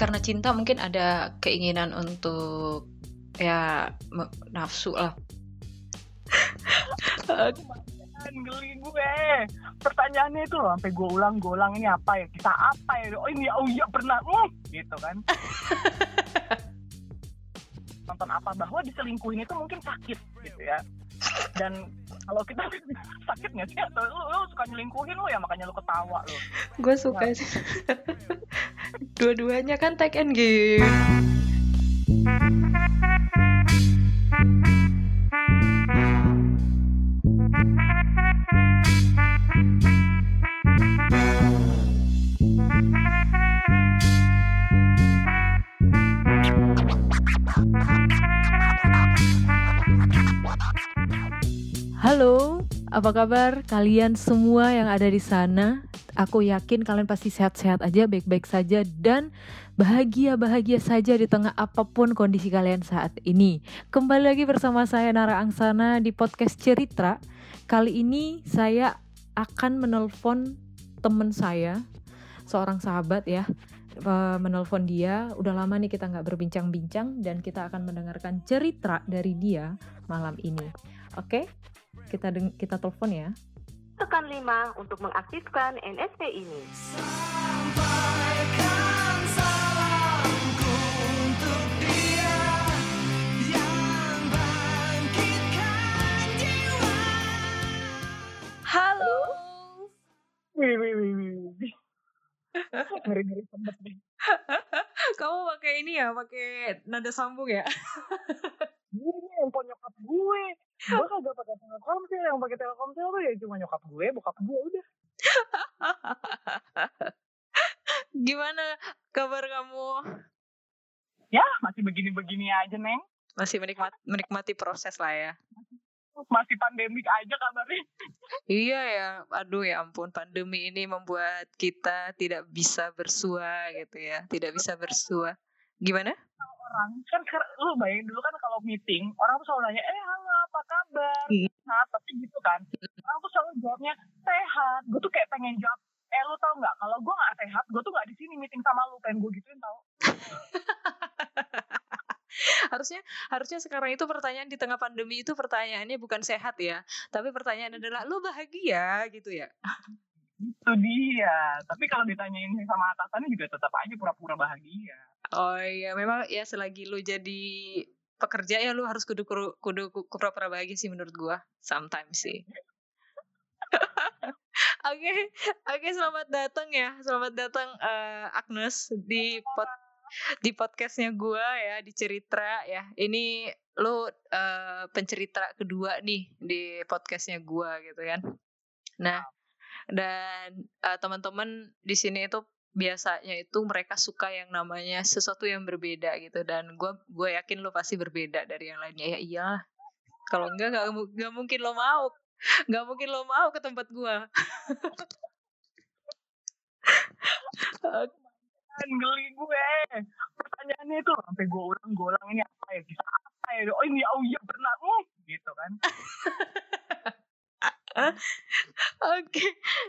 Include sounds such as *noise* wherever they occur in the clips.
karena cinta mungkin ada keinginan untuk ya nafsu lah. *laughs* Geli gue. Pertanyaannya itu loh sampai gue ulang gue ulang ini apa ya? Kita apa ya? Oh ini oh iya pernah. Mm, gitu kan. *laughs* Nonton apa? Bahwa diselingkuhin itu mungkin sakit gitu ya dan kalau kita *laughs* sakit nggak sih? Atau lu, lu suka nyelingkuhin lu ya? Makanya lu ketawa lu. Gue suka. Sih *laughs* dua-duanya kan take and give Halo, apa kabar kalian semua yang ada di sana? Aku yakin kalian pasti sehat-sehat aja, baik-baik saja dan bahagia-bahagia saja di tengah apa pun kondisi kalian saat ini. Kembali lagi bersama saya Nara Angsana di podcast Cerita. Kali ini saya akan menelpon teman saya, seorang sahabat ya, menelpon dia. Udah lama nih kita nggak berbincang-bincang dan kita akan mendengarkan cerita dari dia malam ini. Oke, kita kita telepon ya. Tekan 5 untuk mengaktifkan NSP ini. Halo. Wih, wih, wih, wih. Ngeri-ngeri nih. Kamu pakai ini ya, pakai nada sambung ya? Ini yang nyokap gue gue kagak pakai telkomsel yang pakai telkomsel tuh ya cuma nyokap gue bokap gue udah. *laughs* Gimana kabar kamu? Ya masih begini-begini aja neng. Masih menikmati menikmati proses lah ya. Masih pandemik aja kabarnya. Iya ya aduh ya ampun pandemi ini membuat kita tidak bisa bersua gitu ya tidak bisa bersua. Gimana orang. Kan lu bayangin dulu kan kalau meeting orang tuh selalu nanya eh halo apa kabar? Hmm. nah tapi gitu kan orang tuh selalu jawabnya sehat. Gue tuh kayak pengen jawab eh lu tau nggak kalau gue nggak sehat gue tuh nggak di sini meeting sama lu pengen gue gituin tau. *laughs* Harusnya harusnya sekarang itu pertanyaan di tengah pandemi itu pertanyaannya bukan sehat ya tapi pertanyaan adalah lu bahagia? gitu ya. Itu dia tapi kalau ditanyain sama atasannya juga tetap aja pura-pura bahagia Oh iya, memang ya selagi lu jadi pekerja ya lu harus kudu kudu, kudu pura-pura bahagia sih menurut gua sometimes sih. *laughs* Oke, oke okay. okay, selamat datang ya, selamat datang uh, Agnes di pod di podcastnya gua ya di cerita ya. Ini lu uh, pencerita kedua nih di podcastnya gua gitu kan. Nah, dan uh, teman-teman di sini itu biasanya itu mereka suka yang namanya sesuatu yang berbeda gitu. Dan gue gue yakin lo pasti berbeda dari yang lainnya. Ya iya kalau enggak nggak nggak mungkin lo mau. Nggak mungkin lo mau ke tempat gue geli gue. Pertanyaannya itu sampai gue ulang gue ulang ini apa ya? Bisa apa ya? Oh ini oh iya pernah uh, gitu kan *laughs* Oke,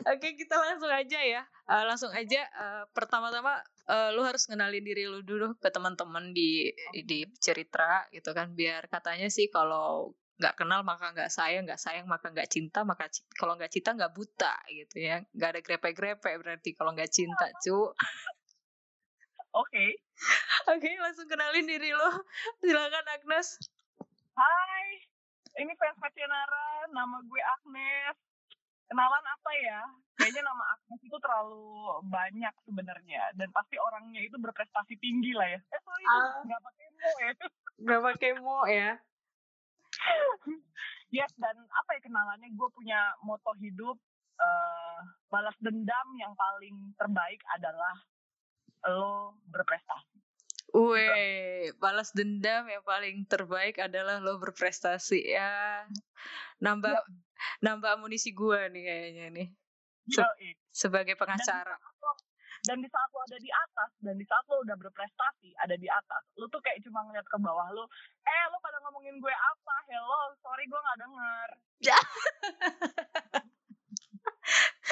oke kita langsung aja ya. Uh, langsung aja. Uh, pertama-tama uh, lu harus kenalin diri lu dulu ke teman-teman di di cerita gitu kan. Biar katanya sih kalau nggak kenal maka nggak sayang, nggak sayang maka nggak cinta, maka kalau nggak cinta nggak buta gitu ya. Nggak ada grepe-grepe berarti kalau nggak cinta, cu. Oke. Okay. *laughs* Oke, okay, langsung kenalin diri lo. Silakan Agnes. Hai, ini fans Nara, nama gue Agnes. Kenalan apa ya? Kayaknya nama Agnes itu terlalu banyak sebenarnya dan pasti orangnya itu berprestasi tinggi lah ya. Eh sorry, uh, nggak pakai mo ya. Nggak pakai mo ya. yes dan apa ya kenalannya? Gue punya moto hidup uh, balas dendam yang paling terbaik adalah lo berprestasi. Weh, balas dendam yang paling terbaik adalah lo berprestasi ya. Nambah ya. nambah amunisi gue nih kayaknya nih. Se sebagai pengacara. Dan di, saat lo ada di atas dan di saat lo udah berprestasi ada di atas, lo tuh kayak cuma ngeliat ke bawah lo, eh lo pada ngomongin gue apa? Hello, sorry gue nggak denger. *laughs*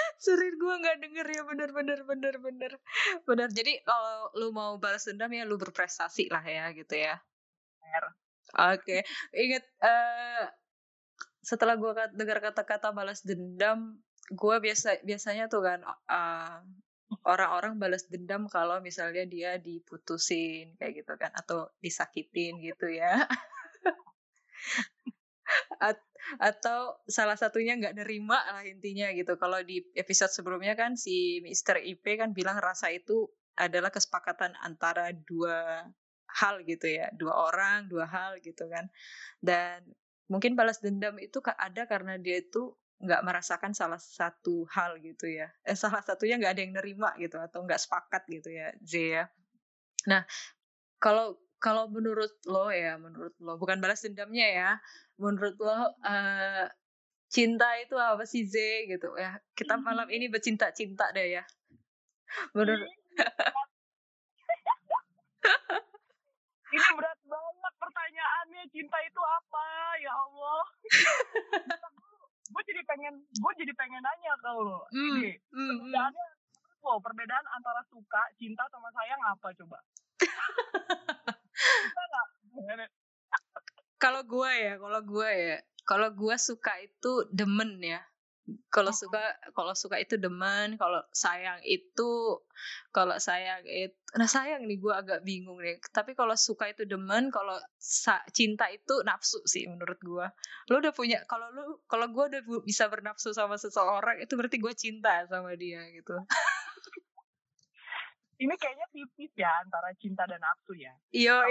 *laughs* Sorry gue nggak denger ya bener bener bener bener bener. Jadi kalau lu mau balas dendam ya lu berprestasi lah ya gitu ya. Oke, inget eh setelah gue dengar kata-kata balas dendam, gue biasa biasanya tuh kan eh, orang-orang balas dendam kalau misalnya dia diputusin kayak gitu kan atau disakitin gitu ya. *laughs* At- atau salah satunya nggak nerima lah intinya gitu. Kalau di episode sebelumnya kan si Mr. IP kan bilang rasa itu adalah kesepakatan antara dua hal gitu ya, dua orang, dua hal gitu kan. Dan mungkin balas dendam itu ada karena dia itu nggak merasakan salah satu hal gitu ya. Eh salah satunya nggak ada yang nerima gitu atau nggak sepakat gitu ya, Z ya. Nah, kalau kalau menurut lo ya, menurut lo bukan balas dendamnya ya, menurut lo eh, cinta itu apa sih Z gitu ya? Kita malam ini bercinta-cinta deh ya. Menurut *laughs* Ini berat banget pertanyaannya. Cinta itu apa? Ya Allah. *laughs* gue jadi pengen, gue jadi pengen nanya ke lo. Hmm, Ini hmm, hmm. perbedaan antara suka, cinta sama sayang apa coba? *laughs* Kalau gue ya, kalau gue ya, kalau gue suka itu demen ya. Kalau suka, kalau suka itu demen. Kalau sayang itu, kalau sayang itu, nah sayang nih gue agak bingung nih. Tapi kalau suka itu demen, kalau cinta itu nafsu sih menurut gue. Lo udah punya, kalau lu, kalau gue udah bisa bernafsu sama seseorang, itu berarti gue cinta sama dia gitu. *laughs* Ini kayaknya tipis ya antara cinta dan nafsu ya. Iyo,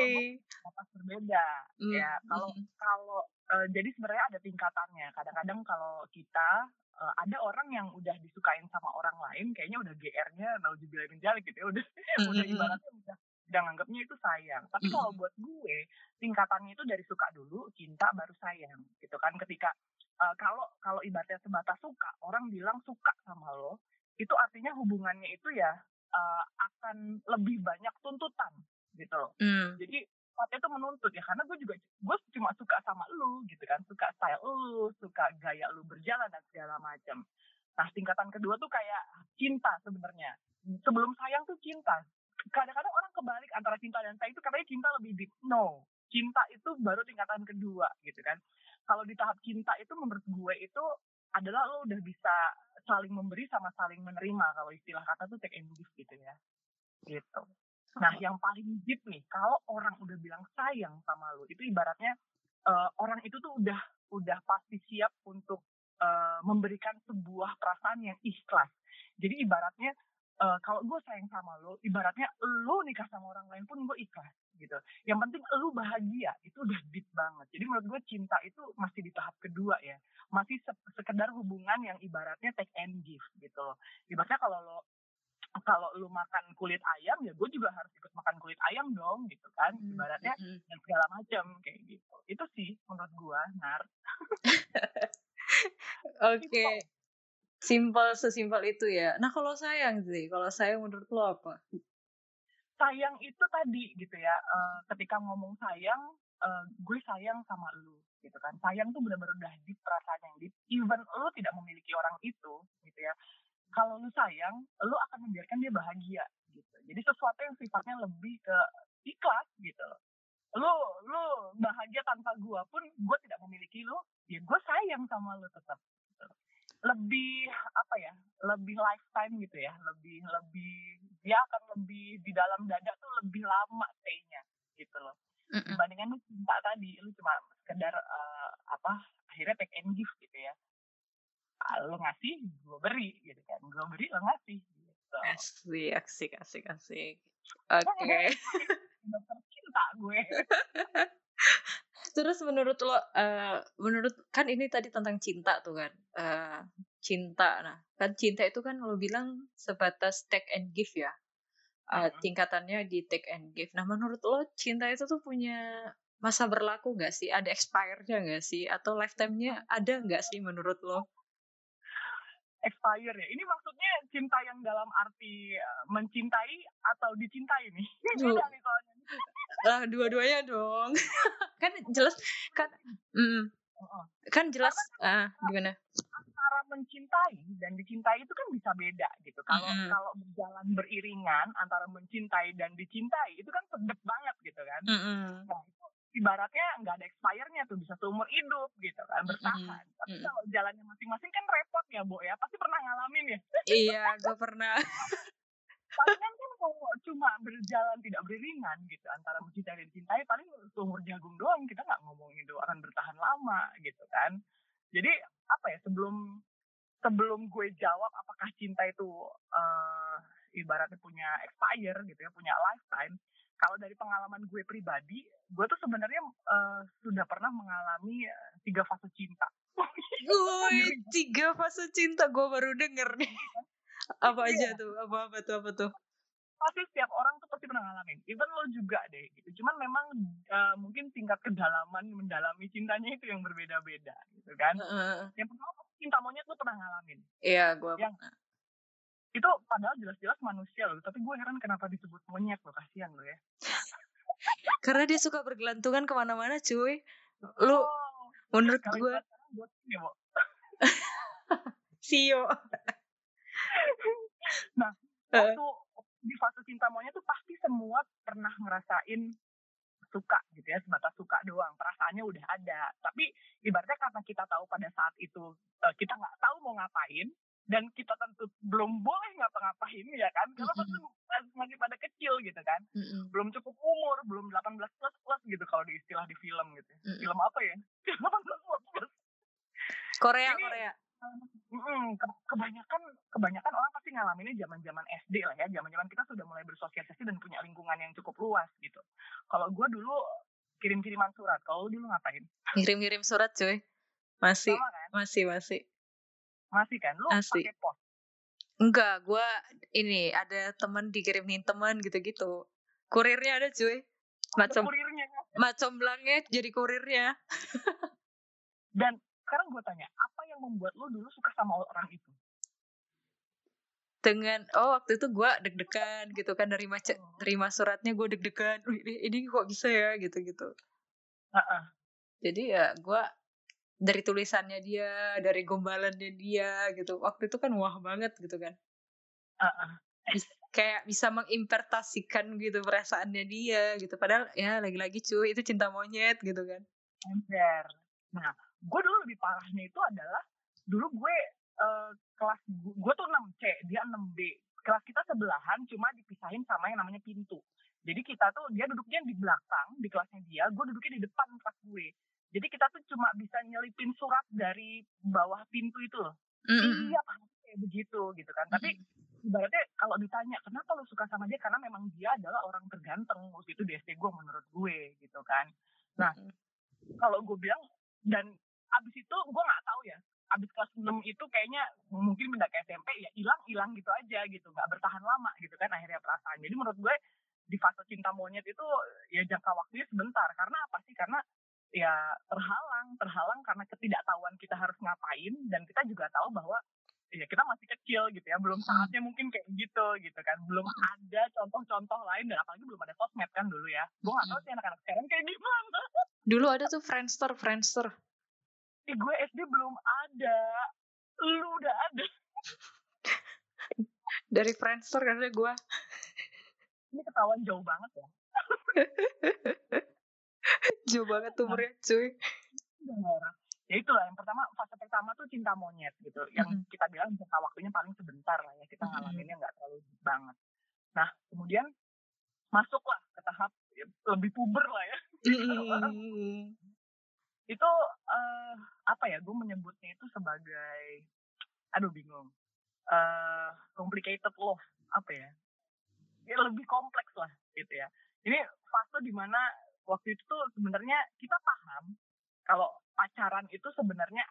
Apa berbeda? Hmm, Ya, kalau kalau eh, jadi sebenarnya ada tingkatannya. Kadang-kadang kalau kita eh, ada orang yang udah disukain sama orang lain, kayaknya udah GR-nya nauzubillah min dzalik gitu ya. Udah udah ibaratnya udah udah nganggapnya itu sayang. Tapi Mm. kalau buat gue, tingkatannya itu dari suka dulu, cinta baru sayang. Gitu kan ketika kalau kalau ibaratnya sebatas suka, orang bilang suka sama lo, itu artinya hubungannya itu ya eh, akan lebih banyak tuntutan gitu loh. Hmm, Jadi sifatnya itu menuntut ya karena gue juga gue cuma suka sama lu gitu kan. Suka style lu suka gaya lu berjalan dan segala macam nah tingkatan kedua tuh kayak cinta sebenarnya. Sebelum sayang tuh cinta. Kadang-kadang orang kebalik antara cinta dan sayang itu katanya cinta lebih deep. No cinta itu baru tingkatan kedua gitu kan. Kalau di tahap cinta itu menurut gue itu adalah lo udah bisa saling memberi sama saling menerima kalau istilah kata tuh take and give gitu ya gitu Nah, yang paling deep nih, kalau orang udah bilang sayang sama lu, itu ibaratnya eh, orang itu tuh udah udah pasti siap untuk eh, memberikan sebuah perasaan yang ikhlas. Jadi ibaratnya eh, kalau gue sayang sama lu, ibaratnya lu nikah sama orang lain pun gue ikhlas gitu. Yang penting lu bahagia, itu udah deep banget. Jadi menurut gue cinta itu masih di tahap kedua ya, masih se- sekedar hubungan yang ibaratnya take and give gitu loh. Ibaratnya kalau lo kalau lu makan kulit ayam ya gue juga harus ikut makan kulit ayam dong gitu kan Hmm, ibaratnya hmm. dan segala macam kayak gitu itu sih menurut gue nar *laughs* Oke. Simpel sesimpel itu ya. Nah, kalau sayang sih, kalau sayang menurut lo apa? sayang itu tadi gitu ya eh, ketika ngomong sayang eh, gue sayang sama lu gitu kan sayang tuh benar-benar udah deep perasaan yang deep even lu tidak memiliki orang itu gitu ya kalau lu sayang lu akan membiarkan dia bahagia gitu jadi sesuatu yang sifatnya lebih ke ikhlas gitu lu lu bahagia tanpa gua pun gua tidak memiliki lu ya gue sayang sama lu tetap. Lebih apa ya lebih lifetime gitu ya lebih lebih dia akan lebih di dalam dada tuh lebih lama stay-nya gitu loh. Dibandingkan lu cinta tadi lu cuma sekedar eh, apa akhirnya take and give gitu ya. Ah, lu ngasih gue beri gitu kan. Gue beri lo ngasih gitu. Asik, asik, asik, asik. Oke. *laughs* udah tercinta gue *laughs* Terus menurut lo, eh, menurut kan ini tadi tentang cinta tuh kan, Eh, cinta. Nah, kan cinta itu kan lo bilang sebatas take and give ya. Eh, Mhm. tingkatannya di take and give. Nah, menurut lo cinta itu tuh punya masa berlaku nggak sih? Ada expire-nya nggak sih? Atau lifetime-nya ada nggak sih menurut lo? Expire ya ini maksudnya cinta yang dalam arti eh, mencintai atau dicintai nih *laughs* beda nih soalnya Lah, *laughs* dua-duanya dong. *laughs* kan jelas kan, mm, kan jelas. Ah, gimana? antara mencintai dan dicintai itu kan bisa beda gitu. Kalau Mm-mm. kalau berjalan beriringan antara mencintai dan dicintai itu kan sedep banget gitu kan. Mm-mm. Nah, itu ibaratnya nggak ada expirednya tuh bisa seumur hidup gitu kan bertahan. Tapi Mm-mm. kalau jalannya masing-masing kan repot ya, Bu ya. Pasti pernah ngalamin ya. Iya, gue pernah. *laughs* Palingan kan kalau cuma berjalan tidak beriringan gitu antara mencintai dan dicintai paling seumur jagung doang kita nggak ngomongin itu akan bertahan lama gitu kan. Jadi apa ya sebelum sebelum gue jawab apakah cinta itu eh, ibaratnya punya expire gitu ya punya lifetime. Kalau dari pengalaman gue pribadi, gue tuh sebenarnya eh, sudah pernah mengalami eh, tiga fase cinta. Wih, tiga fase cinta gue baru denger nih. Apa aja Iya. tuh? Apa apa tuh? Apa tuh? pasti setiap orang tuh pasti pernah ngalamin. Even lo juga deh gitu. Cuman memang eh, mungkin tingkat kedalaman mendalami cintanya itu yang berbeda-beda gitu kan. Heeh. Yang pertama cinta monyet lo pernah ngalamin. Iya, gue Yang- Itu padahal jelas-jelas manusia loh. Tapi gue heran kenapa disebut monyet lo. Kasihan lo ya. *laughs* karena dia suka bergelantungan ke mana-mana, cuy. Lu Oh, menurut gue. *laughs* Sio. *laughs* Nah, Eh. waktu di fase cinta monyet tuh pasti semua pernah ngerasain suka gitu ya sebatas suka doang perasaannya udah ada tapi ibaratnya karena kita tahu pada saat itu eh, kita nggak tahu mau ngapain dan kita tentu belum boleh ngapa-ngapain ya kan karena Mm-mm. masih, masih pada kecil gitu kan Mm-mm. belum cukup umur belum 18 plus plus gitu kalau di istilah di film gitu Mm-mm. film apa ya *laughs* 18 plus plus Korea, Ini- Korea. Mm, ke- kebanyakan kebanyakan orang pasti ngalaminnya zaman-zaman SD lah ya, zaman-zaman kita sudah mulai bersosialisasi dan punya lingkungan yang cukup luas gitu. Kalau gue dulu kirim-kiriman surat, kalau lu dulu ngapain? Ngirim-ngirim surat, cuy. Masih, Sama kan? masih, masih. Masih kan? Lu pakai pos. Enggak, gue ini ada teman dikirimin teman gitu-gitu. Kurirnya ada, cuy. Macam kurirnya. macam belangnya jadi kurirnya. Dan sekarang gue tanya, apa yang membuat lu dulu suka sama orang itu? Dengan oh waktu itu gue deg-degan gitu kan dari maca terima suratnya gue deg-degan. Ini, ini kok bisa ya gitu-gitu. Heeh. Jadi ya gue dari tulisannya dia, dari gombalannya dia gitu. Waktu itu kan wah banget gitu kan. Heeh. Bis- kayak bisa menginterpretasikan gitu perasaannya dia gitu. Padahal ya lagi-lagi cuy itu cinta monyet gitu kan. Ember. Nah, gue dulu lebih parahnya itu adalah dulu gue eh, kelas gue tuh 6C, dia 6B. Kelas kita sebelahan cuma dipisahin sama yang namanya pintu. Jadi kita tuh dia duduknya di belakang di kelasnya dia, gue duduknya di depan kelas gue. Jadi kita tuh cuma bisa nyelipin surat dari bawah pintu itu loh. Mm-mm. Iya, pasti kayak begitu gitu kan. Tapi ibaratnya kalau ditanya kenapa lo suka sama dia karena memang dia adalah orang terganteng waktu itu di SD gue menurut gue gitu kan. Nah, kalau gue bilang dan abis itu gue nggak tahu ya abis kelas 6 itu kayaknya mungkin pindah ke SMP ya hilang hilang gitu aja gitu nggak bertahan lama gitu kan akhirnya perasaan jadi menurut gue di fase cinta monyet itu ya jangka waktunya sebentar karena apa sih karena ya terhalang terhalang karena ketidaktahuan kita harus ngapain dan kita juga tahu bahwa ya kita masih kecil gitu ya belum saatnya mungkin kayak gitu gitu kan belum ada contoh-contoh lain dan apalagi belum ada sosmed kan dulu ya gue nggak tahu sih anak-anak sekarang kayak gimana Dulu ada tuh Friendster, Friendster. Eh, gue SD belum ada. Lu udah ada. *laughs* Dari Friendster karena gue Ini ketahuan jauh banget ya. *laughs* *laughs* jauh banget tuh umurnya cuy. Bener. Ya itulah yang pertama fase pertama tuh cinta monyet gitu. Yang kita bilang jangka waktunya paling sebentar lah ya. Kita Mm-mm. ngalaminnya nggak terlalu banget. Nah kemudian masuklah ke tahap ya, lebih puber lah ya. *laughs* Itu eh, apa ya? Gue menyebutnya itu sebagai, aduh bingung. eh complicated love apa ya? Ya lebih kompleks lah gitu ya. Ini fase di mana waktu itu tuh sebenarnya kita paham kalau pacaran itu sebenarnya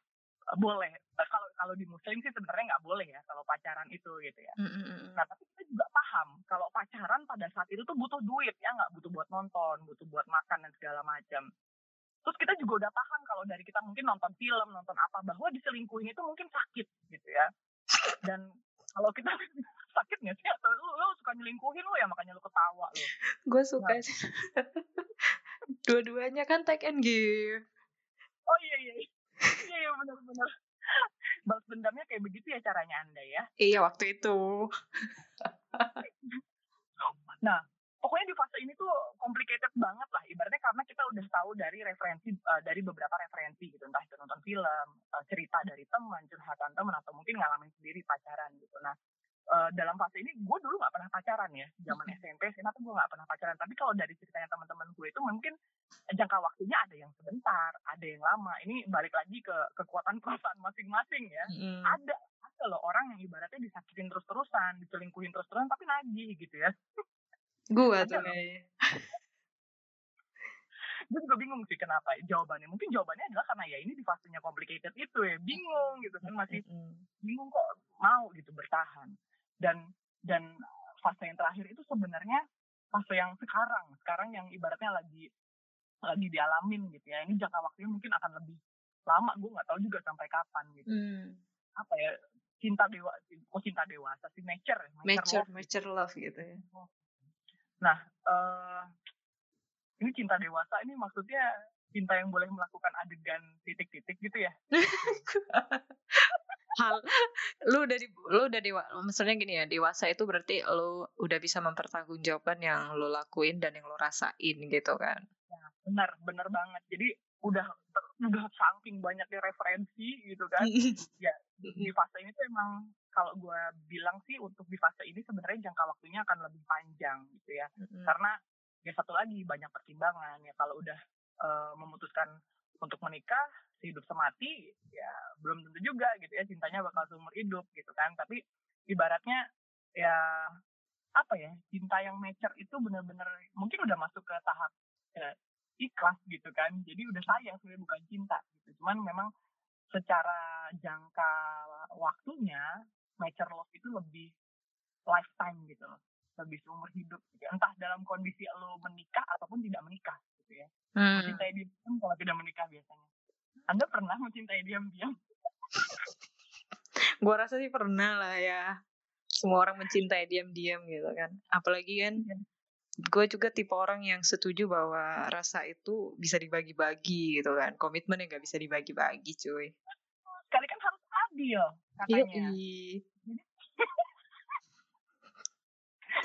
eh, boleh. Eh, Kalau kalau di Muslim sih sebenarnya nggak boleh ya kalau pacaran itu gitu ya. Mm-mm. Nah tapi kita juga paham kalau pacaran pada saat itu tuh butuh duit ya nggak butuh buat nonton, butuh buat makan dan segala macam. Terus kita juga udah paham kalau dari kita mungkin nonton film, nonton apa bahwa diselingkuhin itu mungkin sakit gitu ya. Dan kalau kita *laughs* sakit nggak sih atau lu, lu suka nyelingkuhin lu ya makanya lu ketawa lu. Gue suka sih. *laughs* Dua-duanya kan take and give. Oh iya iya. Iya iya benar benar. balas dendamnya kayak begitu ya caranya anda ya iya waktu itu *laughs* nah pokoknya di fase ini tuh complicated banget lah ibaratnya karena kita udah tahu dari referensi uh, dari beberapa referensi gitu entah itu nonton film uh, cerita dari teman curhatan teman atau mungkin ngalamin sendiri pacaran gitu nah uh, dalam fase ini gue dulu nggak pernah pacaran ya zaman SMP SMA tuh gue nggak pernah pacaran. Tapi kalau dari ceritanya teman-teman gue itu mungkin jangka waktunya ada yang sebentar ada yang lama. Ini balik lagi ke kekuatan perasaan masing-masing ya. Mm. ada ada loh orang yang ibaratnya disakitin terus-terusan diselingkuhin terus-terusan tapi nagih gitu ya. Gua tuh gue juga bingung sih kenapa jawabannya. Mungkin jawabannya adalah karena ya ini di fasenya complicated itu ya bingung gitu kan masih bingung kok mau gitu bertahan dan dan fase yang terakhir itu sebenarnya fase yang sekarang sekarang yang ibaratnya lagi lagi dialamin gitu ya ini jangka waktunya mungkin akan lebih lama gue nggak tahu juga sampai kapan gitu hmm. apa ya cinta dewa oh cinta dewasa sih nature mature mature love, love gitu ya Nah, uh, ini cinta dewasa ini maksudnya cinta yang boleh melakukan adegan titik-titik gitu ya? *laughs* Hal, *laughs* lu udah di, lu udah dewa, maksudnya gini ya, dewasa itu berarti lu udah bisa mempertanggungjawabkan yang lu lakuin dan yang lu rasain gitu kan? Ya, benar, benar banget. Jadi udah udah saking banyaknya referensi gitu kan *laughs* ya di fase ini tuh emang kalau gue bilang sih untuk di fase ini sebenarnya jangka waktunya akan lebih panjang gitu ya mm-hmm. karena ya satu lagi banyak pertimbangan ya kalau udah uh, memutuskan untuk menikah hidup semati ya belum tentu juga gitu ya cintanya bakal seumur hidup gitu kan. Tapi ibaratnya ya apa ya cinta yang mature itu benar-benar mungkin udah masuk ke tahap ya, ikhlas gitu kan. Jadi udah sayang sebenarnya bukan cinta gitu. Cuman memang secara jangka waktunya mature love itu lebih lifetime gitu loh. Lebih seumur hidup gitu. entah dalam kondisi lo menikah ataupun tidak menikah gitu ya. Hmm. mencintai diam kalau tidak menikah biasanya anda pernah mencintai diam-diam? Gua rasa sih pernah lah ya. Semua orang mencintai diam-diam gitu kan. Apalagi kan ya gue juga tipe orang yang setuju bahwa rasa itu bisa dibagi-bagi gitu kan. Komitmen yang gak bisa dibagi-bagi cuy. Kali kan harus adil katanya. *laughs*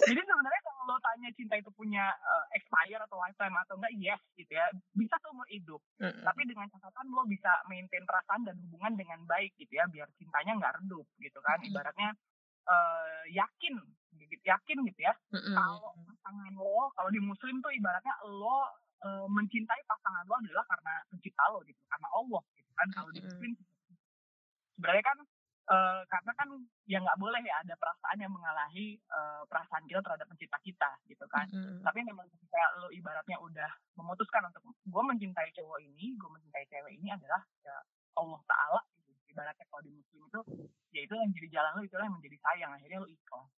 Jadi sebenarnya lo tanya cinta itu punya uh, expire atau lifetime atau enggak yes gitu ya bisa seumur hidup mm -hmm. tapi dengan catatan lo bisa maintain perasaan dan hubungan dengan baik gitu ya biar cintanya nggak redup gitu kan mm -hmm. ibaratnya uh, yakin yakin gitu ya mm-hmm. kalau pasangan lo kalau di muslim tuh ibaratnya lo uh, mencintai pasangan lo adalah karena pencipta lo gitu karena Allah gitu kan kalau di muslim sebenarnya kan uh, karena kan ya nggak boleh ya ada perasaan yang mengalahi uh, perasaan kita terhadap pencipta kita gitu kan mm-hmm. tapi memang ketika lo ibaratnya udah memutuskan untuk gue mencintai cowok ini gue mencintai cewek ini adalah ya Allah Taala gitu. ibaratnya kalau di muslim itu ya itu yang jadi jalan lo itulah yang menjadi sayang akhirnya lo ikhlas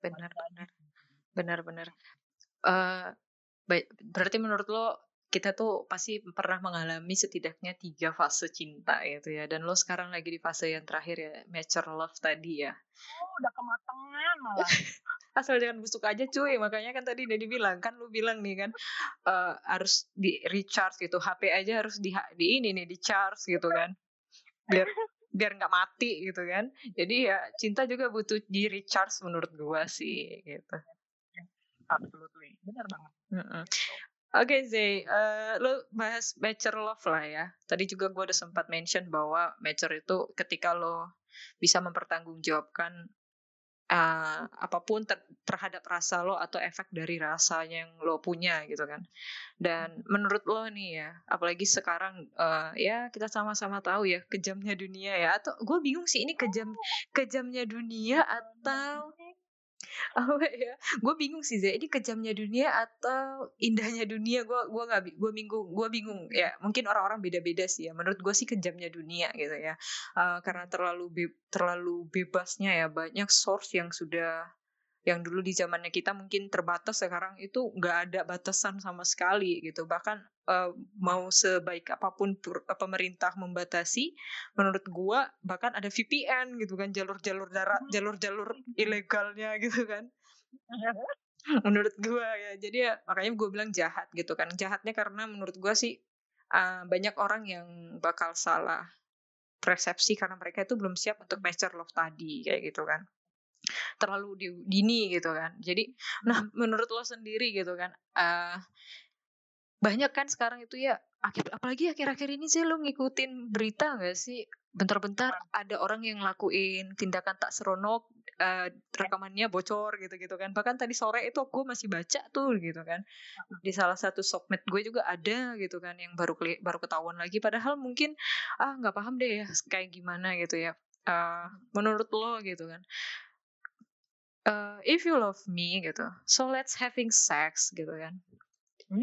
benar benar. Benar benar. Uh, berarti menurut lo kita tuh pasti pernah mengalami setidaknya tiga fase cinta gitu ya. Dan lo sekarang lagi di fase yang terakhir ya mature love tadi ya. Oh udah kematangan malah. *laughs* Asal jangan busuk aja cuy. Makanya kan tadi udah dibilang kan lu bilang nih kan uh, harus di recharge gitu. HP aja harus di di ini nih di charge gitu kan. Biar biar nggak mati gitu kan. Jadi ya cinta juga butuh di recharge menurut gua sih gitu. Absolutely. Benar banget. Mm -mm. Oke okay, Zay, uh, lo bahas mature love lah ya. Tadi juga gue udah sempat mention bahwa mature itu ketika lo bisa mempertanggungjawabkan uh, apa pun ter terhadap rasa lo atau efek dari rasanya yang lo punya gitu kan. Dan menurut lo nih ya, apalagi sekarang uh, ya kita sama-sama tahu ya kejamnya dunia ya. Atau gue bingung sih ini kejam kejamnya dunia atau *laughs* apa ya? Gue bingung sih Zee ini kejamnya dunia atau indahnya dunia? Gue gue nggak gue bingung gue bingung. Ya mungkin orang-orang beda-beda sih ya. Menurut gue sih kejamnya dunia gitu ya. Uh, karena terlalu be terlalu bebasnya ya banyak source yang sudah yang dulu di zamannya kita mungkin terbatas sekarang itu nggak ada batasan sama sekali gitu. Bahkan uh, mau sebaik apa pun pemerintah membatasi menurut gua bahkan ada VPN gitu kan jalur-jalur darat hmm. jalur-jalur ilegalnya *laughs* gitu kan. *laughs* Menurut gua ya. Jadi ya makanya gue bilang jahat gitu kan. Jahatnya karena menurut gua sih uh, banyak orang yang bakal salah persepsi karena mereka itu belum siap untuk master love tadi kayak gitu kan terlalu di, dini gitu kan. Jadi nah menurut lo sendiri gitu kan uh, banyak kan sekarang itu ya akhir apalagi akhir-akhir ini sih lo ngikutin berita nggak sih? Bentar-bentar ada orang yang ngelakuin tindakan tak seronok uh, rekamannya bocor gitu-gitu kan. Bahkan tadi sore itu gue masih baca tuh gitu kan. Di salah satu sokmed gue juga ada gitu kan yang baru baru ketahuan lagi. Padahal mungkin ah nggak paham deh ya kayak gimana gitu ya. Uh, menurut lo gitu kan uh, if you love me gitu. So let's having sex gitu kan. *laughs*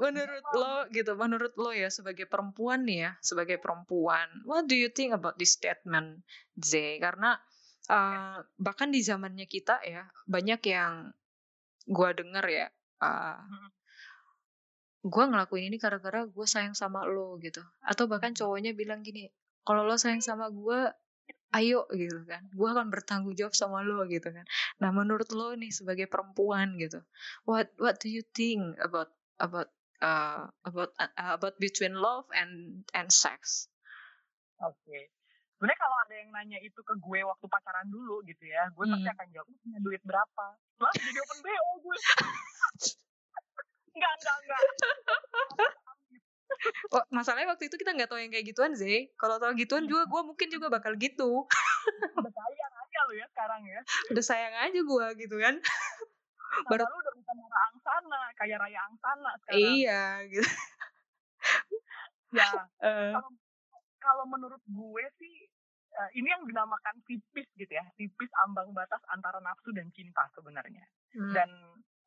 Menurut lo gitu, menurut lo ya sebagai perempuan nih ya, sebagai perempuan, what do you think about this statement, Z? Karena uh, bahkan di zamannya kita ya banyak yang gue denger ya, uh, gue ngelakuin ini gara-gara gue sayang sama lo gitu, atau bahkan cowoknya bilang gini, kalau lo sayang sama gue, ayo gitu kan. Gue akan bertanggung jawab sama lo gitu kan. Nah menurut lo nih sebagai perempuan gitu what what do you think about about uh, about uh, about between love and and sex? Oke. Okay. sebenarnya kalau ada yang nanya itu ke gue waktu pacaran dulu gitu ya gue hmm. pasti akan jawab punya duit berapa? Lah jadi open bo gue. *laughs* Enggak enggak enggak *laughs* masalahnya waktu itu kita nggak tahu yang kayak gituan sih. Kalau tahu gituan juga gue mungkin juga bakal gitu. *laughs* udah sayang aja lo ya sekarang ya. Udah sayang aja gue gitu kan. Baru lu udah bukan raya angsana, kayak raya angsana sekarang. Iya gitu. *laughs* ya. Uh. Kalau kalau menurut gue sih uh, ini yang dinamakan tipis gitu ya, tipis ambang batas antara nafsu dan cinta sebenarnya. Hmm. Dan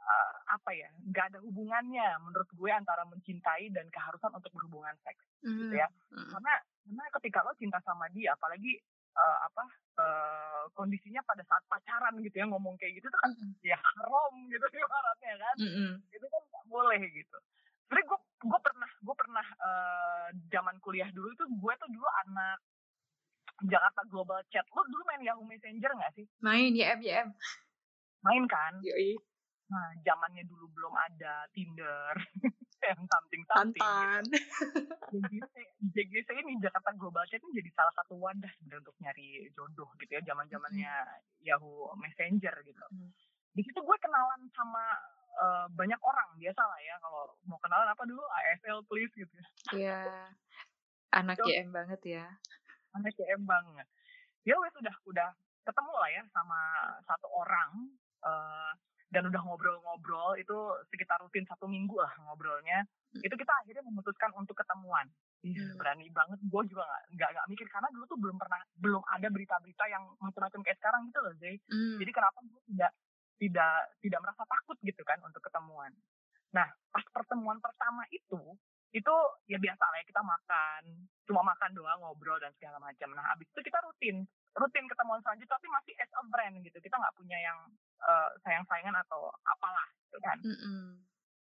uh, apa ya nggak ada hubungannya menurut gue antara mencintai dan keharusan untuk berhubungan seks mm. gitu ya mm. karena karena ketika lo cinta sama dia apalagi uh, apa uh, kondisinya pada saat pacaran gitu ya ngomong kayak gitu tuh kan mm. ya haram gitu ibaratnya kan mm. itu kan nggak boleh gitu jadi gue gue pernah gue pernah uh, zaman kuliah dulu itu gue tuh dulu anak Jakarta Global Chat lo dulu main Yahoo Messenger nggak sih main YM YM main kan Yoi. Nah, zamannya dulu belum ada Tinder, *laughs* yang something-something. Tantan. JGC, JGC ini Jakarta Global Chat ini jadi salah satu wadah sebenarnya untuk nyari jodoh gitu ya, zaman-zamannya hmm. Yahoo Messenger gitu. Hmm. Di situ gue kenalan sama uh, banyak orang biasa lah ya kalau mau kenalan apa dulu ASL please gitu. Ya. Iya. Anak so, YM banget ya. Anak YM banget. Ya wes udah udah ketemu lah ya sama satu orang uh, dan udah ngobrol-ngobrol itu sekitar rutin satu minggu lah ngobrolnya hmm. itu kita akhirnya memutuskan untuk ketemuan hmm. berani banget gue juga nggak nggak mikir karena dulu tuh belum pernah belum ada berita-berita yang macam-macam kayak sekarang gitu loh Zay hmm. jadi kenapa gue tidak tidak tidak merasa takut gitu kan untuk ketemuan nah pas pertemuan pertama itu itu ya biasa lah ya kita makan cuma makan doang ngobrol dan segala macam nah abis itu kita rutin rutin ketemuan selanjutnya tapi masih as a friend gitu kita nggak punya yang uh, sayang-sayangan atau apalah gitu kan mm -hmm.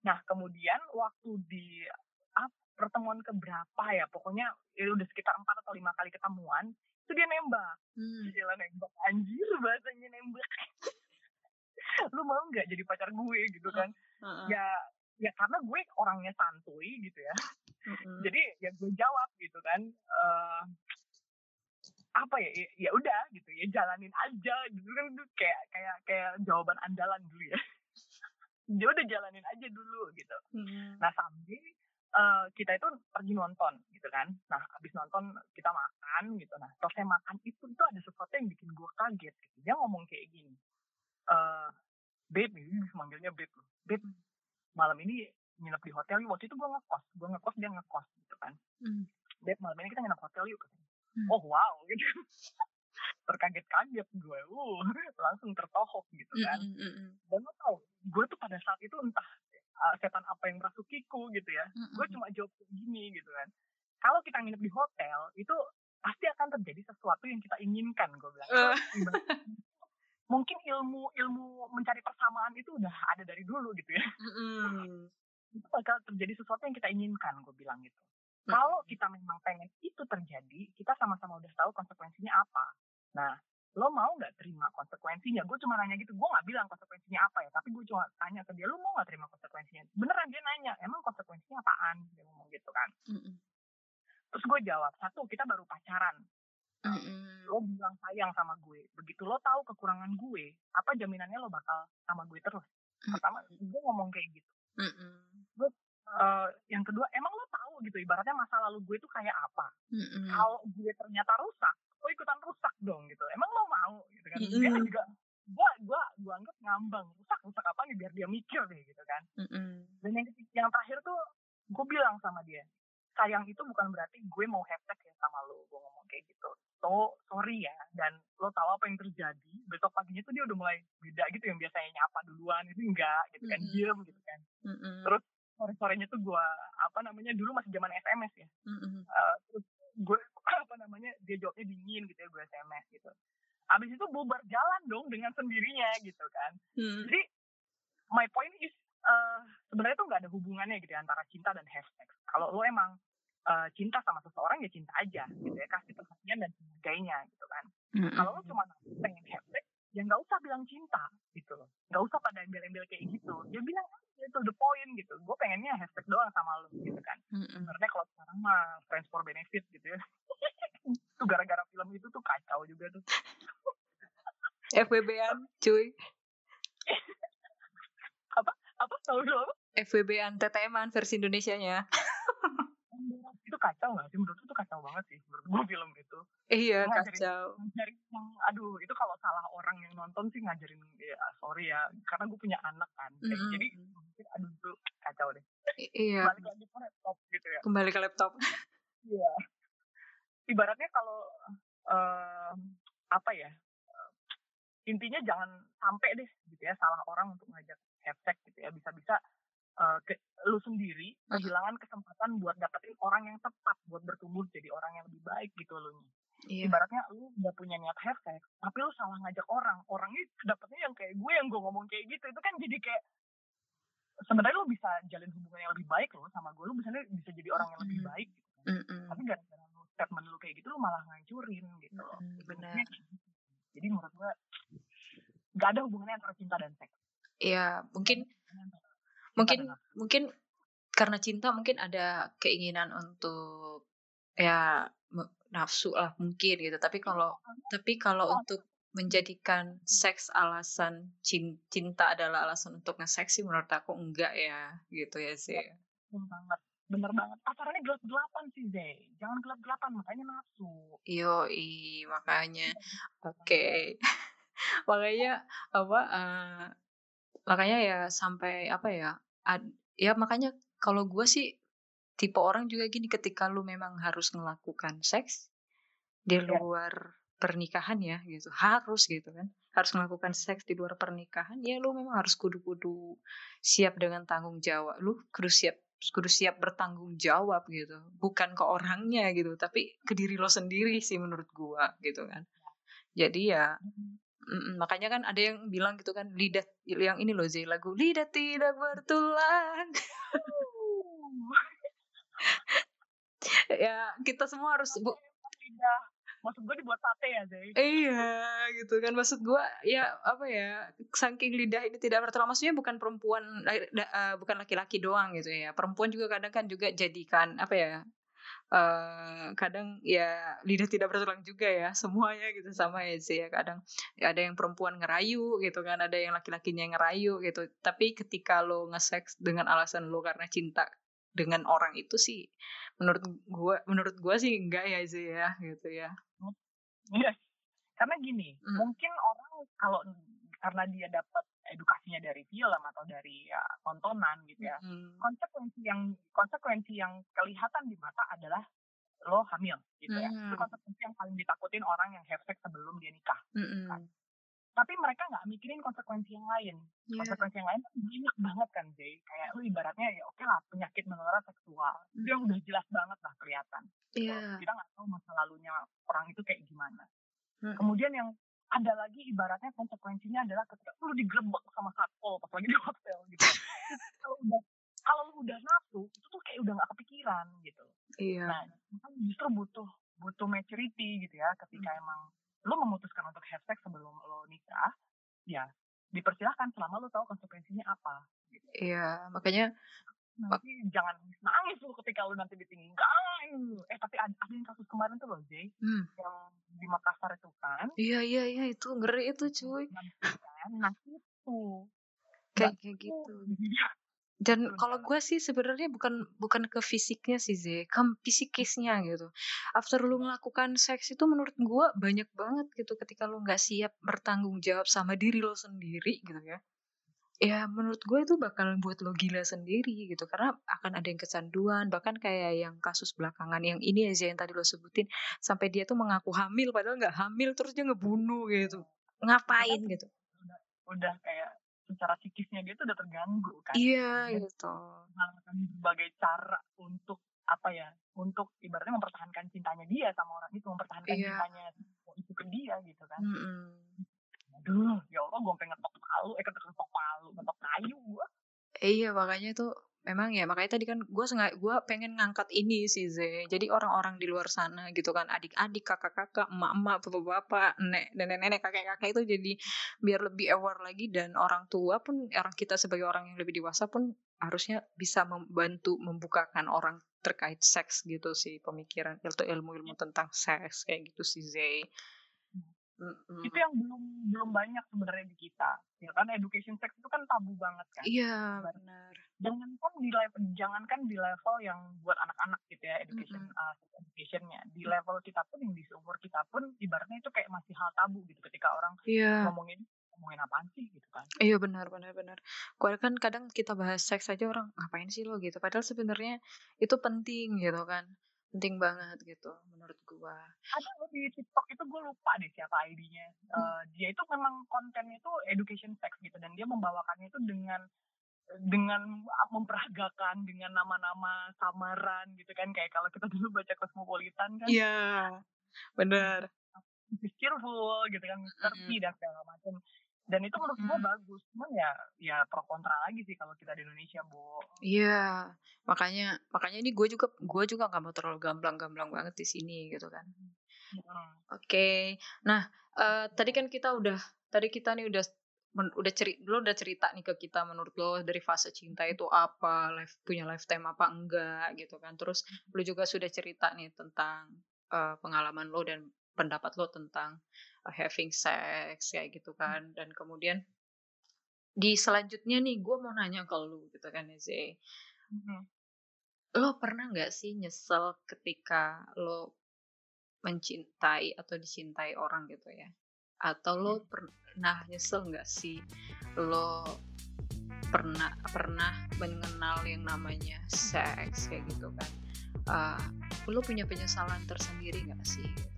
nah kemudian waktu di ah, pertemuan keberapa ya pokoknya ya udah sekitar empat atau lima kali ketemuan itu dia nembak mm. Gila nembak anjir bahasanya nembak *laughs* lu mau nggak jadi pacar gue gitu kan uh -uh. ya ya karena gue orangnya santuy gitu ya *laughs* mm-hmm. jadi ya gue jawab gitu kan uh, apa ya ya udah gitu ya jalanin aja gitu kan itu kayak kayak kayak jawaban andalan dulu ya. *laughs* Ya udah jalanin aja dulu gitu. Mm-hmm. nah sambil uh, kita itu pergi nonton gitu kan. Nah habis nonton kita makan gitu. Nah selesai makan itu itu ada sesuatu yang bikin gue kaget gitu. Dia ngomong kayak gini uh, babe ini manggilnya babe babe malam ini nginep di hotel yuk. Waktu itu gue ngekos gue ngekos dia ngekos gitu kan. Mm. Beb malam ini kita nginep hotel yuk mm. oh wow gitu *laughs* terkaget-kaget gue uh langsung tertohok gitu kan mm -hmm. dan lo tau gue tuh pada saat itu entah uh, setan apa yang merasukiku gitu ya mm -hmm. gue cuma jawab gini gitu kan kalau kita nginep di hotel itu pasti akan terjadi sesuatu yang kita inginkan gue bilang uh *laughs* mungkin ilmu ilmu mencari persamaan itu udah ada dari dulu gitu ya mm. *laughs* itu bakal terjadi sesuatu yang kita inginkan gue bilang gitu mm. kalau kita memang pengen itu terjadi kita sama-sama udah tahu konsekuensinya apa. Nah lo mau nggak terima konsekuensinya? Gue cuma nanya gitu. Gue nggak bilang konsekuensinya apa ya tapi gue cuma tanya ke dia lo mau nggak terima konsekuensinya? Beneran dia nanya emang konsekuensinya apaan? Dia ngomong gitu kan. Mm terus gue jawab satu kita baru pacaran. Mm-mm. lo bilang sayang sama gue. Begitu lo tahu kekurangan gue apa jaminannya lo bakal sama gue terus? Pertama gue ngomong kayak gitu. Mm-mm. Eh, yang kedua emang lo tahu gitu. Ibaratnya masa lalu gue tuh kayak apa. Mm-mm. kalau gue ternyata rusak lo ikutan rusak dong gitu. Emang lo mau gitu kan? Dia Mm-mm. juga gue gue gue anggap ngambang. Rusak rusak apa nih? Biar dia mikir deh gitu kan. Mm-mm. dan yang yang terakhir tuh gue bilang sama dia sayang itu bukan berarti gue mau hashtag ya sama lo. Gue ngomong kayak gitu. So sorry ya dan lo tahu apa yang terjadi? Besok paginya tuh dia udah mulai beda gitu yang biasanya nyapa duluan. Itu enggak gitu kan Mm-mm. diem gitu kan. Mm-mm. Terus sore sorenya tuh gue apa namanya dulu masih zaman sms ya. Mm-mm. Eh, terus gue *laughs* apa namanya dia jawabnya dingin gitu ya gue sms gitu. Abis itu bubar jalan dong dengan sendirinya gitu kan. Mm. jadi my point is eh, sebenarnya tuh nggak ada hubungannya gitu ya antara cinta dan hashtag. Kalau lo emang eh, cinta sama seseorang ya cinta aja gitu ya kasih perhatian dan sebagainya gitu kan. Mm-mm. kalau lo cuma pengen hashtag ya nggak usah bilang cinta gitu loh. Nggak usah pada embel-embel kayak gitu. Ya bilang to the point gitu. Gue pengennya hashtag doang sama lo gitu kan. Mm-mm. sebenarnya kalau sekarang mah friends for benefit gitu ya. *laughs* Itu gara-gara film itu tuh kacau juga tuh. *laughs* FWB-an cuy. *laughs* Apa? Tahu dulu apa? FWB-an TTM-an versi Indonesianya. Itu kacau nggak sih? Menurut itu kacau banget sih menurut gue film itu. Iya Ngajarin- kacau. ngajarin yang aduh itu kalau salah orang yang nonton sih ngajarin ya sorry ya. Karena gue punya anak kan. Kayak- Mm-mm. jadi aduh itu kacau deh. I- iya. Balik lagi ke laptop gitu ya. Kembali ke laptop. Iya. Ibaratnya kalau em, apa ya? eh, intinya jangan sampai deh gitu ya salah orang untuk ngajak hashtag gitu ya. Bisa-bisa eh, ke, lu sendiri kehilangan kesempatan buat dapetin orang yang tepat buat bertumbuh jadi orang yang lebih baik gitu lu iya. Ibaratnya lu udah punya niat hashtag tapi lu salah ngajak orang orangnya dapetnya yang kayak gue yang gue ngomong kayak gitu. Itu kan jadi kayak sebenarnya lu bisa jalin hubungan yang lebih baik loh sama gue lu bisa bisa jadi orang yang lebih Mm. baik gitu. Kan Mm-mm. tapi gara-gara lu statement lu kayak gitu lu malah ngancurin gitu loh. Mm, benar jadi menurut gua nggak ada hubungannya antara cinta dan seks. Iya mungkin mungkin apa. mungkin karena cinta mungkin ada keinginan untuk ya nafsu lah mungkin gitu. Tapi kalau tapi kalau untuk menjadikan seks alasan cin- cinta adalah alasan untuk nge-seks sih menurut aku enggak ya gitu ya sih bener banget bener banget pacarannya gelap gelapan sih Zay jangan gelap gelapan makanya nafsu Yoi, makanya oke. *laughs* makanya apa eh, makanya ya sampai apa ya? ad- ya makanya kalau gue sih tipe orang juga gini ketika lu memang harus melakukan seks di Iya. luar pernikahan ya gitu. Harus gitu kan. Harus melakukan seks di luar pernikahan ya lu memang harus kudu-kudu siap dengan tanggung jawab. Lu kudu siap kudu siap bertanggung jawab gitu. Bukan ke orangnya gitu, tapi ke diri lo sendiri sih menurut gua gitu kan. Jadi ya mm, makanya kan ada yang bilang gitu kan lidah yang ini loh Zay lagu lidah tidak bertulang. *laughs* ya kita semua harus bu, lidah maksud gue dibuat sate ya Zay? Iya gitu kan. Maksud gua ya apa ya saking lidah ini tidak bertulang maksudnya bukan perempuan eh, bukan laki-laki doang gitu ya. Perempuan juga kadang kan juga jadikan apa ya eh kadang ya lidah tidak bertulang juga ya semuanya gitu sama ya sih ya. Kadang ya ada yang perempuan ngerayu gitu kan ada yang laki-lakinya ngerayu gitu. Tapi ketika lo nge-seks dengan alasan lo karena cinta dengan orang itu sih menurut gua menurut gua sih enggak ya sih ya gitu ya Iya. karena gini Hmm. mungkin orang kalau karena dia dapat edukasinya dari film atau dari ya, tontonan gitu ya Mm. konsekuensi yang konsekuensi yang kelihatan di mata adalah lo hamil gitu ya Hmm. itu konsekuensi yang paling ditakutin orang yang have sex sebelum dia nikah Mm-mm. Tapi mereka nggak mikirin konsekuensi yang lain Iya. konsekuensi yang lain tuh banyak banget kan Jay kayak lu ibaratnya ya oke lah penyakit menular seksual itu yang udah jelas banget lah kelihatan gitu. Iya. kita nggak tahu masa lalunya orang itu kayak gimana Mm. kemudian yang ada lagi ibaratnya konsekuensinya adalah ketika lu digerebek sama satpol pas lagi di hotel gitu *laughs* kalau udah kalau lu udah nafsu itu tuh kayak udah nggak kepikiran gitu Iya. Nah, justru butuh butuh maturity gitu ya ketika Hmm. emang lo memutuskan untuk hashtag sebelum lo nikah, ya dipersilahkan selama lo tahu konsekuensinya apa. Gitu. Iya, makanya nanti jangan nangis lu ketika lu nanti ditinggalin eh tapi ada, ada yang kasus kemarin tuh loh Jay Hmm. yang di Makassar itu kan Iya iya iya itu ngeri itu cuy. kan nah itu Kayak kayak gitu. *laughs* Iya. Dan kalau gue sih sebenarnya bukan bukan ke fisiknya sih Ze, ke psikisnya gitu. After lu melakukan seks itu menurut gue banyak banget gitu ketika lu nggak siap bertanggung jawab sama diri lo sendiri gitu ya. Ya menurut gue itu bakal buat lo gila sendiri gitu karena akan ada yang kecanduan bahkan kayak yang kasus belakangan yang ini aja yang tadi lo sebutin sampai dia tuh mengaku hamil padahal nggak hamil terus dia ngebunuh gitu ngapain gitu udah kayak secara psikisnya dia tuh udah terganggu kan iya gitu melakukan berbagai cara untuk apa ya untuk ibaratnya mempertahankan cintanya dia sama orang itu mempertahankan Iya. cintanya itu ke dia gitu kan Mm-mm. aduh ya Allah gue pengen ngetok palu eh ngetok palu ngetok kayu gue Iya makanya itu memang ya makanya tadi kan gue sengaja gue pengen ngangkat ini sih Ze. Jadi orang-orang di luar sana gitu kan adik-adik kakak-kakak emak-emak bapak-bapak nenek nenek-nenek kakek-kakek itu jadi biar lebih aware lagi dan orang tua pun orang kita sebagai orang yang lebih dewasa pun harusnya bisa membantu membukakan orang terkait seks gitu sih pemikiran itu ilmu-ilmu tentang seks kayak gitu sih Ze Mm-mm. itu yang belum belum banyak sebenarnya di kita ya kan education sex itu kan tabu banget kan iya benar jangankan di level jangankan di level yang buat anak-anak gitu ya education Mm-mm. uh, educationnya di level kita pun yang di seumur kita pun ibaratnya itu kayak masih hal tabu gitu ketika orang iya ngomongin ngomongin apaan sih gitu kan Iya benar benar benar. Kadang kan kadang kita bahas seks aja orang ngapain sih lo gitu. Padahal sebenarnya itu penting gitu kan. Penting banget gitu menurut gua. ada di TikTok itu gue lupa deh siapa ID-nya Eh, dia itu memang kontennya itu education sex gitu dan dia membawakannya itu dengan dengan memperagakan dengan nama-nama samaran gitu kan kayak kalau kita dulu baca Cosmopolitan kan Iya. Benar. Mrs. Cheerful gitu kan Mr. P dan segala macam dan itu menurut gue Mm. bagus cuman ya ya pro kontra lagi sih kalau kita di Indonesia bu Iya. Makanya makanya ini gue juga gue juga nggak mau terlalu gamblang-gamblang banget di sini gitu kan. Mm. Oke. Nah, eh, tadi kan kita udah tadi kita nih udah men- udah cerita lo udah cerita nih ke kita menurut lo dari fase cinta itu apa, life punya lifetime apa enggak gitu kan. Terus lo juga sudah cerita nih tentang eh, pengalaman lo dan pendapat lo tentang having sex kayak gitu kan. Dan kemudian di selanjutnya nih gue mau nanya ke lo gitu kan Zee Mhm. lo pernah nggak sih nyesel ketika lo mencintai atau dicintai orang gitu ya? Atau lo pernah nyesel nggak sih lo pernah pernah mengenal yang namanya seks kayak gitu kan? Ah, lo punya penyesalan tersendiri nggak sih